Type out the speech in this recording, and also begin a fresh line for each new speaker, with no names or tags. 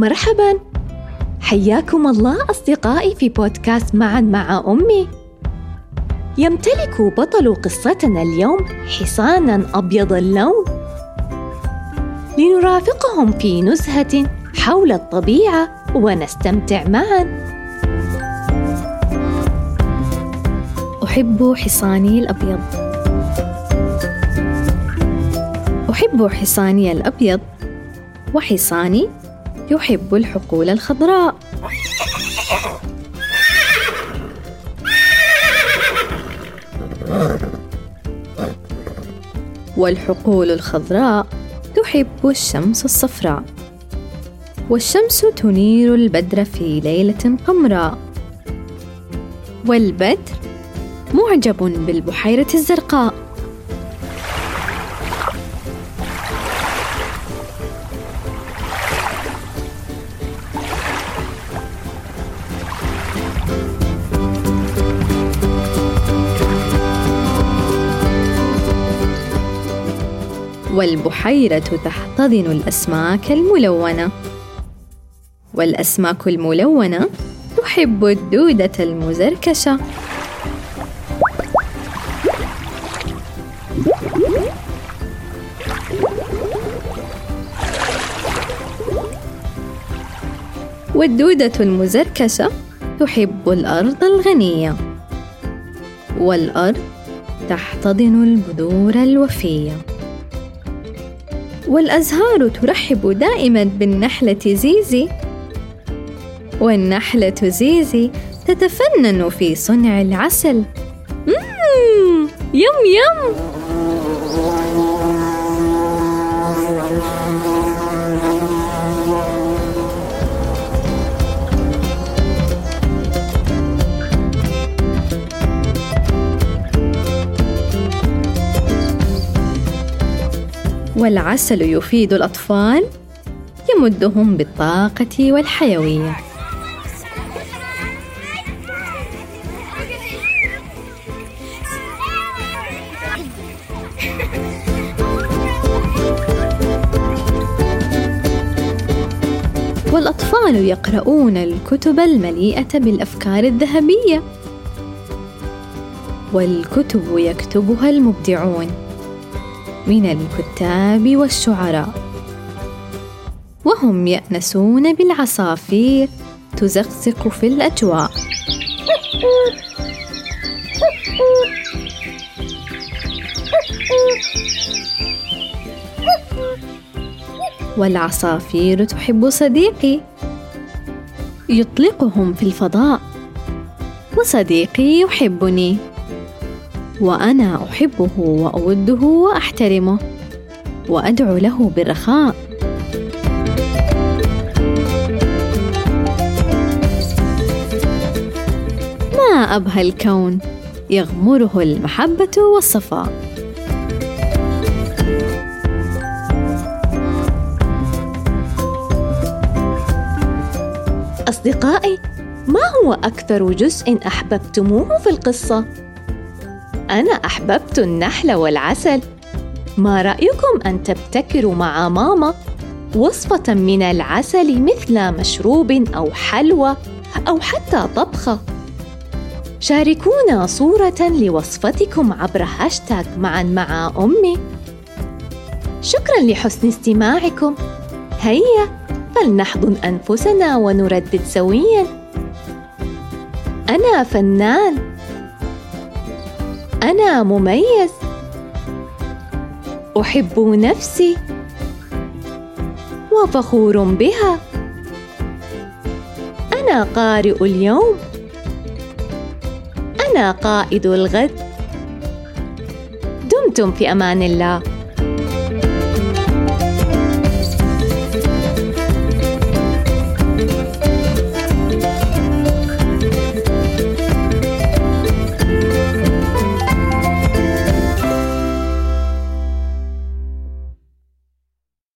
مرحبا. حياكم الله أصدقائي في بودكاست معا مع أمي. يمتلك بطل قصتنا اليوم حصانا أبيض اللون. لنرافقهم في نزهة حول الطبيعة ونستمتع معا.
أحب حصاني الأبيض. أحب حصاني الأبيض وحصاني يحب الحقول الخضراء. والحقول الخضراء تحب الشمس الصفراء. والشمس تنير البدر في ليلة قمراء. والبدر معجب بالبحيرة الزرقاء. والبحيرة تحتضن الأسماك الملونة. والأسماك الملونة تحب الدودة المزركشة. والدودة المزركشة تحب الأرض الغنية. والأرض تحتضن البذور الوفية. والأزهار ترحب دائما بالنحلة زيزي. والنحلة زيزي تتفنن في صنع العسل. مم يم يم. والعسل يفيد الأطفال يمدهم بالطاقة والحيوية. والأطفال يقرؤون الكتب المليئة بالأفكار الذهبية. والكتب يكتبها المبدعون. من الكتاب والشعراء. وهم يأنسون بالعصافير تزقزق في الأجواء. والعصافير تحب صديقي. يطلقهم في الفضاء. وصديقي يحبني. وأنا أحبه وأوده وأحترمه وأدعو له بالرخاء. ما أبهى الكون؟ يغمره المحبة والصفاء
أصدقائي ما هو أكثر جزء أحببتموه في القصة؟ أنا أحببت النحل والعسل. ما رأيكم أن تبتكروا مع ماما وصفة من العسل مثل مشروب أو حلوى أو حتى طبخة؟ شاركونا صورة لوصفتكم عبر هاشتاغ معا مع أمي. شكرا لحسن استماعكم. هيا فلنحضن أنفسنا ونردد سويا. أنا فنان. أنا مميز. أحب نفسي. وفخور بها. أنا قارئ اليوم. أنا قائد الغد. دمتم في أمان الله.